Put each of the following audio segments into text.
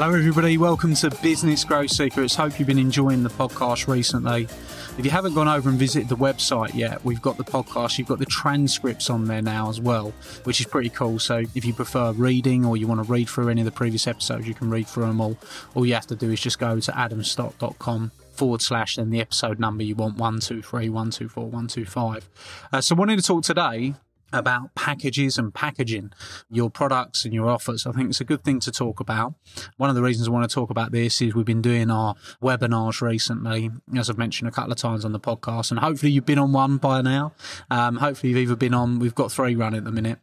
Hello, everybody. Welcome to Business Growth Secrets. Hope you've been enjoying the podcast recently. If you haven't gone over and visited the website yet, we've got the podcast, you've got the transcripts on there now as well, which is pretty cool. So if you prefer reading or you want to read through any of the previous episodes, you can read through them all. All you have to do is just go to adamstott.com forward slash then the episode number you want 123, 124, 125. Uh, so, wanted to talk today about packages and packaging your products and your offers. I think it's a good thing to talk about. One of the reasons I want to talk about this is we've been doing our webinars recently, as I've mentioned a couple of times on the podcast, and hopefully you've been on one by now. Um, hopefully you've either been on, we've got three running at the minute.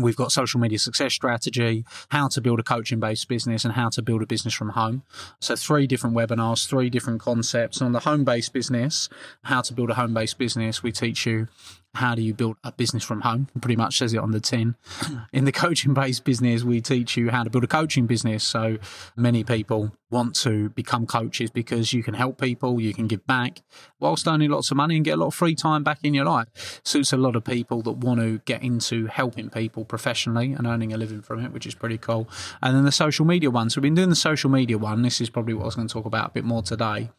We've got social media success strategy, how to build a coaching based business, and how to build a business from home. So, three different webinars, three different concepts. On the home based business, how to build a home based business, we teach you how do you build a business from home? Pretty much says it on the tin. In the coaching based business, we teach you how to build a coaching business. So many people want to become coaches because you can help people, you can give back whilst earning lots of money and get a lot of free time back in your life. Suits a lot of people that want to get into helping people professionally and earning a living from it, which is pretty cool. And then the social media one. So we've been doing the social media one. This is probably what I was going to talk about a bit more today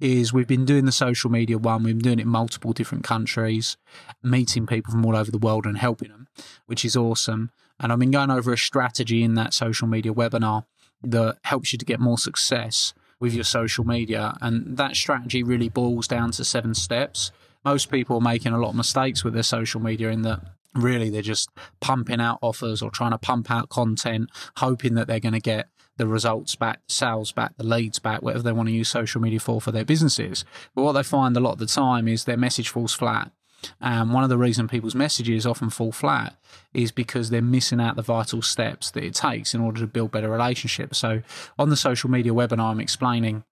is we've been doing the social media one, we've been doing it in multiple different countries, meeting people from all over the world and helping them, which is awesome. And I've been going over a strategy in that social media webinar that helps you to get more success with your social media. And that strategy really boils down to seven steps. Most people are making a lot of mistakes with their social media in that really they're just pumping out offers or trying to pump out content, hoping that they're going to get the results back, the sales back, the leads back, whatever they want to use social media for for their businesses. But what they find a lot of the time is their message falls flat. And one of the reasons people's messages often fall flat is because they're missing out the vital steps that it takes in order to build better relationships. So on the social media webinar, I'm explaining,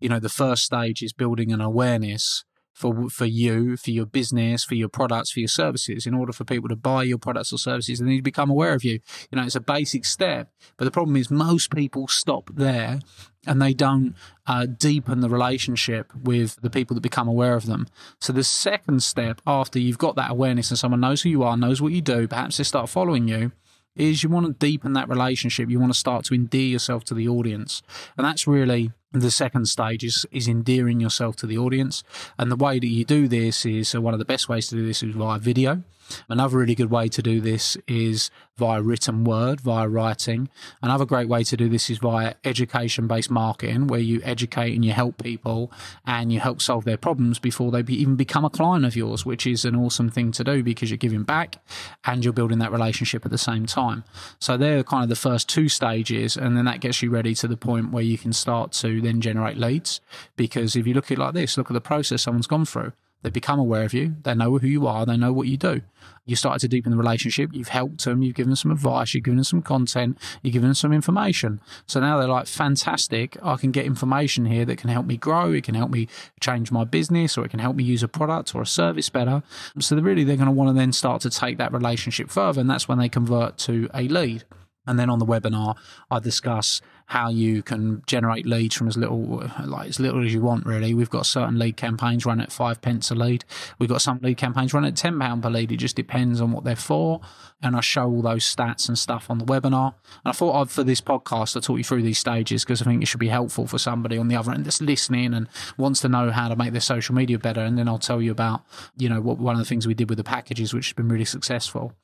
you know, the first stage is building an awareness for for you, for your business, for your products, for your services. In order for people to buy your products or services, they need to become aware of you. You know, it's a basic step. But the problem is, most people stop there and they don't uh, deepen the relationship with the people that become aware of them. So the second step after you've got that awareness and someone knows who you are, knows what you do, perhaps they start following you, is you want to deepen that relationship. You want to start to endear yourself to the audience. And that's really the second stage is, is endearing yourself to the audience. And the way that you do this is uh, one of the best ways to do this is via video. Another really good way to do this is via written word, via writing. Another great way to do this is via education based marketing, where you educate and you help people and you help solve their problems before they be, even become a client of yours, which is an awesome thing to do because you're giving back and you're building that relationship at the same time. So they're kind of the first two stages, and then that gets you ready to the point where you can start to then generate leads. Because if you look at it like this, look at the process someone's gone through. They become aware of you. They know who you are. They know what you do. You started to deepen the relationship. You've helped them. You've given them some advice. You've given them some content. You've given them some information. So now they're like, fantastic. I can get information here that can help me grow. It can help me change my business or it can help me use a product or a service better. So they're really, they're going to want to then start to take that relationship further. And that's when they convert to a lead. And then on the webinar, I discuss how you can generate leads from as little like as little as you want really. We've got certain lead campaigns run at five pence a lead. We've got some lead campaigns run at 10 pound per lead. It just depends on what they're for. And i show all those stats and stuff on the webinar. And i thought I'd, for this podcast i talk you through these stages because i think it should be helpful for somebody on the other end that's listening and wants to know how to make their social media better. And then i'll tell you about you know what one of the things we did with the packages which has been really successful.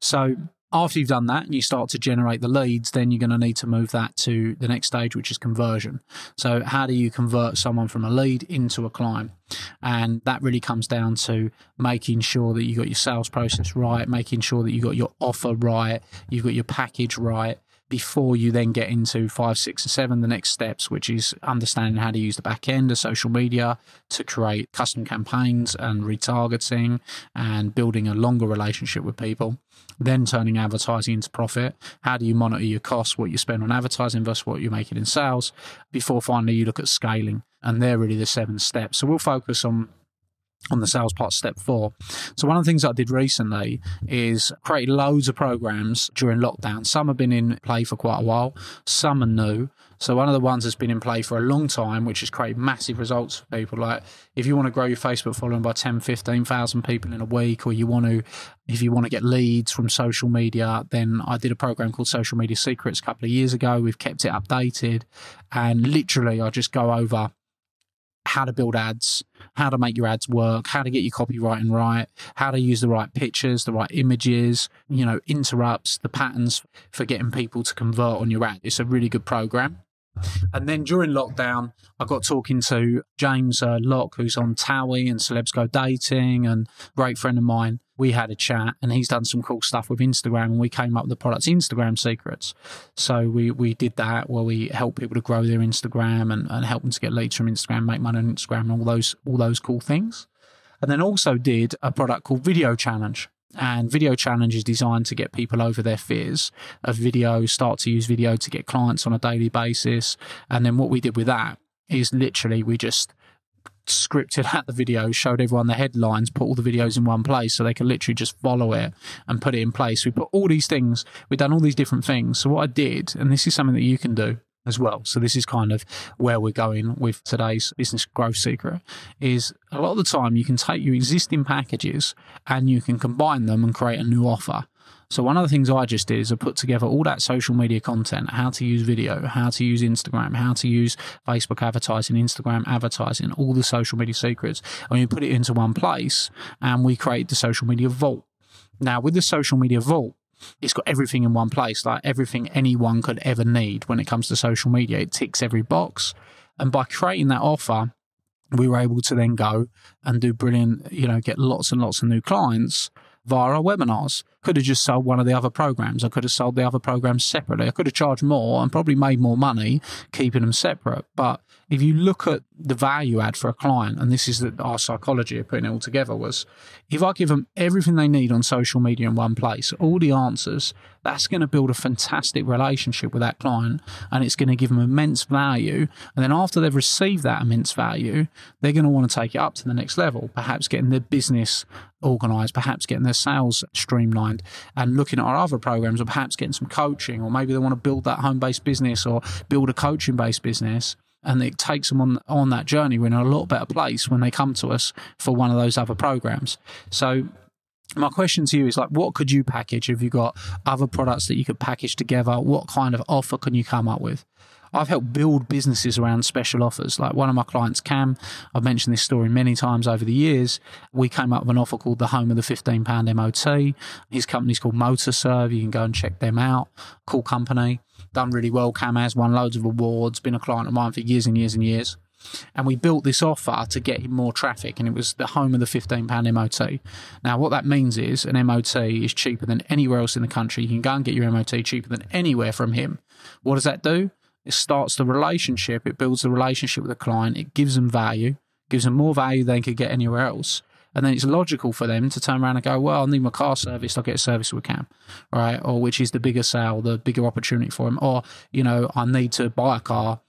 So after you've done that and you start to generate the leads, then you're going to need to move that to the next stage, which is conversion. So, how do you convert someone from a lead into a client? And that really comes down to making sure that you got your sales process right, making sure that you got your offer right, you've got your package right, before you then get into five, six, and seven, the next steps, which is understanding how to use the back end of social media to create custom campaigns and retargeting and building a longer relationship with people. Then turning advertising into profit. How do you monitor your costs, what you spend on advertising versus what you're making in sales? Before finally you look at scaling. And they're really the seven steps. So we'll focus on on the sales part step four. So one of the things I did recently is create loads of programs during lockdown. Some have been in play for quite a while, some are new. So one of the ones that's been in play for a long time, which has created massive results for people. Like if you want to grow your Facebook following by 10, 15,000 people in a week, or you want to, if you want to get leads from social media, then I did a program called Social Media Secrets a couple of years ago. We've kept it updated and literally I just go over how to build ads, how to make your ads work, how to get your copywriting right, how to use the right pictures, the right images, you know, interrupts, the patterns for getting people to convert on your ad. It's a really good program. And then during lockdown, I got talking to James uh, Lock, who's on Towie and Celebs Go Dating, and great friend of mine we had a chat and he's done some cool stuff with Instagram and we came up with the product's Instagram secrets. So we, we did that where we help people to grow their Instagram and, and help them to get leads from Instagram, make money on Instagram and all those all those cool things. And then also did a product called Video Challenge. And Video Challenge is designed to get people over their fears of video, start to use video to get clients on a daily basis. And then what we did with that is literally we just scripted out the video, showed everyone the headlines, put all the videos in one place so they could literally just follow it and put it in place. We put all these things, we've done all these different things. So what I did, and this is something that you can do as well. So this is kind of where we're going with today's business growth secret is a lot of the time you can take your existing packages and you can combine them and create a new offer. So one of the things I just did is I put together all that social media content, how to use video, how to use Instagram, how to use Facebook advertising, Instagram advertising, all the social media secrets, and we put it into one place and we create the social media vault. Now with the social media vault, it's got everything in one place, like everything anyone could ever need when it comes to social media. It ticks every box. And by creating that offer, we were able to then go and do brilliant, you know, get lots and lots of new clients via our webinars. Could have just sold one of the other programs. I could have sold the other programs separately. I could have charged more and probably made more money keeping them separate. But if you look at the value add for a client, and this is the, our psychology of putting it all together, was if I give them everything they need on social media in one place, all the answers, that's going to build a fantastic relationship with that client and it's going to give them immense value. And then after they've received that immense value, they're going to want to take it up to the next level, perhaps getting their business organized, perhaps getting their sales streamlined and looking at our other programs or perhaps getting some coaching or maybe they want to build that home based business or build a coaching based business and it takes them on on that journey. We're in a lot better place when they come to us for one of those other programs. So my question to you is like what could you package have you got other products that you could package together what kind of offer can you come up with I've helped build businesses around special offers. Like one of my clients, Cam, I've mentioned this story many times over the years. We came up with an offer called the home of the £15 MOT. His company's called MotorServe. You can go and check them out. Cool company done really well. Cam has won loads of awards, been a client of mine for years and years and years. And we built this offer to get him more traffic, and it was the home of the £15 MOT. Now, what that means is an MOT is cheaper than anywhere else in the country. You can go and get your MOT cheaper than anywhere from him. What does that do? It starts the relationship, it builds the relationship with the client, it gives them value, gives them more value than they could get anywhere else and then it's logical for them to turn around and go, well, I need my car serviced, I'll get a service with Cam, right? Or which is the bigger sale, the bigger opportunity for them. Or, you know, I need to buy a car.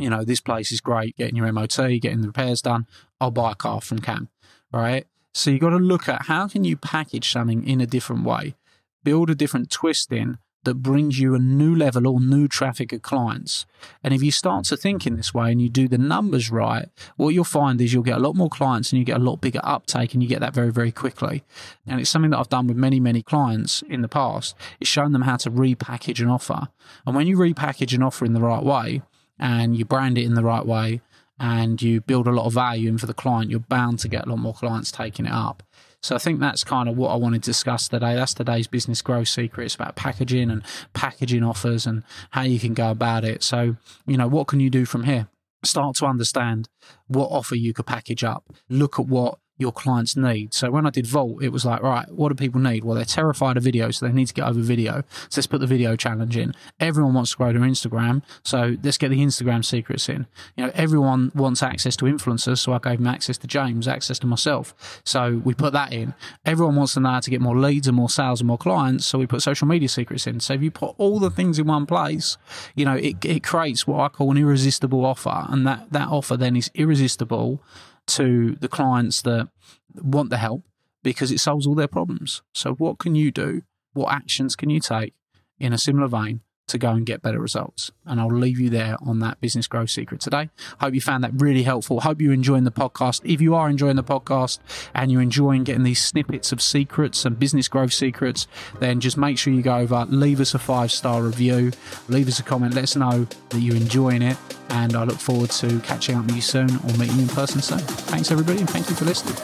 You know, this place is great, getting your MOT, getting the repairs done. I'll buy a car from Cam, right? So you've got to look at how can you package something in a different way, build a different twist in that brings you a new level or new traffic of clients. And if you start to think in this way and you do the numbers right, what you'll find is you'll get a lot more clients and you get a lot bigger uptake and you get that very, very quickly. And it's something that I've done with many, many clients in the past. It's shown them how to repackage an offer. And when you repackage an offer in the right way and you brand it in the right way, and you build a lot of value in for the client, you're bound to get a lot more clients taking it up. So I think that's kind of what I wanted to discuss today. That's today's business growth secret. It's about packaging and packaging offers and how you can go about it. So, you know, what can you do from here? start to understand what offer you could package up, look at what your clients need. So when I did Vault, it was like, right, what do people need? Well, they're terrified of video, so they need to get over video. So let's put the video challenge in. Everyone wants to grow their Instagram, so let's get the Instagram secrets in. You know, everyone wants access to influencers, so I gave them access to James, access to myself. So we put that in. Everyone wants to know how to get more leads and more sales and more clients, so we put social media secrets in. So if you put all the things in one place, you know, it, it creates what I call an irresistible offer, and that, that offer then is irresistible to the clients that want the help because it solves all their problems. So, what can you do? What actions can you take in a similar vein to go and get better results? And I'll leave you there on that business growth secret today. Hope you found that really helpful. Hope you're enjoying the podcast. If you are enjoying the podcast and you're enjoying getting these snippets of secrets and business growth secrets, then just make sure you go over, leave us a five star review, leave us a comment, let us know that you're enjoying it and I look forward to catching up with you soon or meeting you in person soon. Thanks, everybody, and thank you for listening.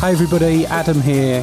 Hey, everybody, Adam here,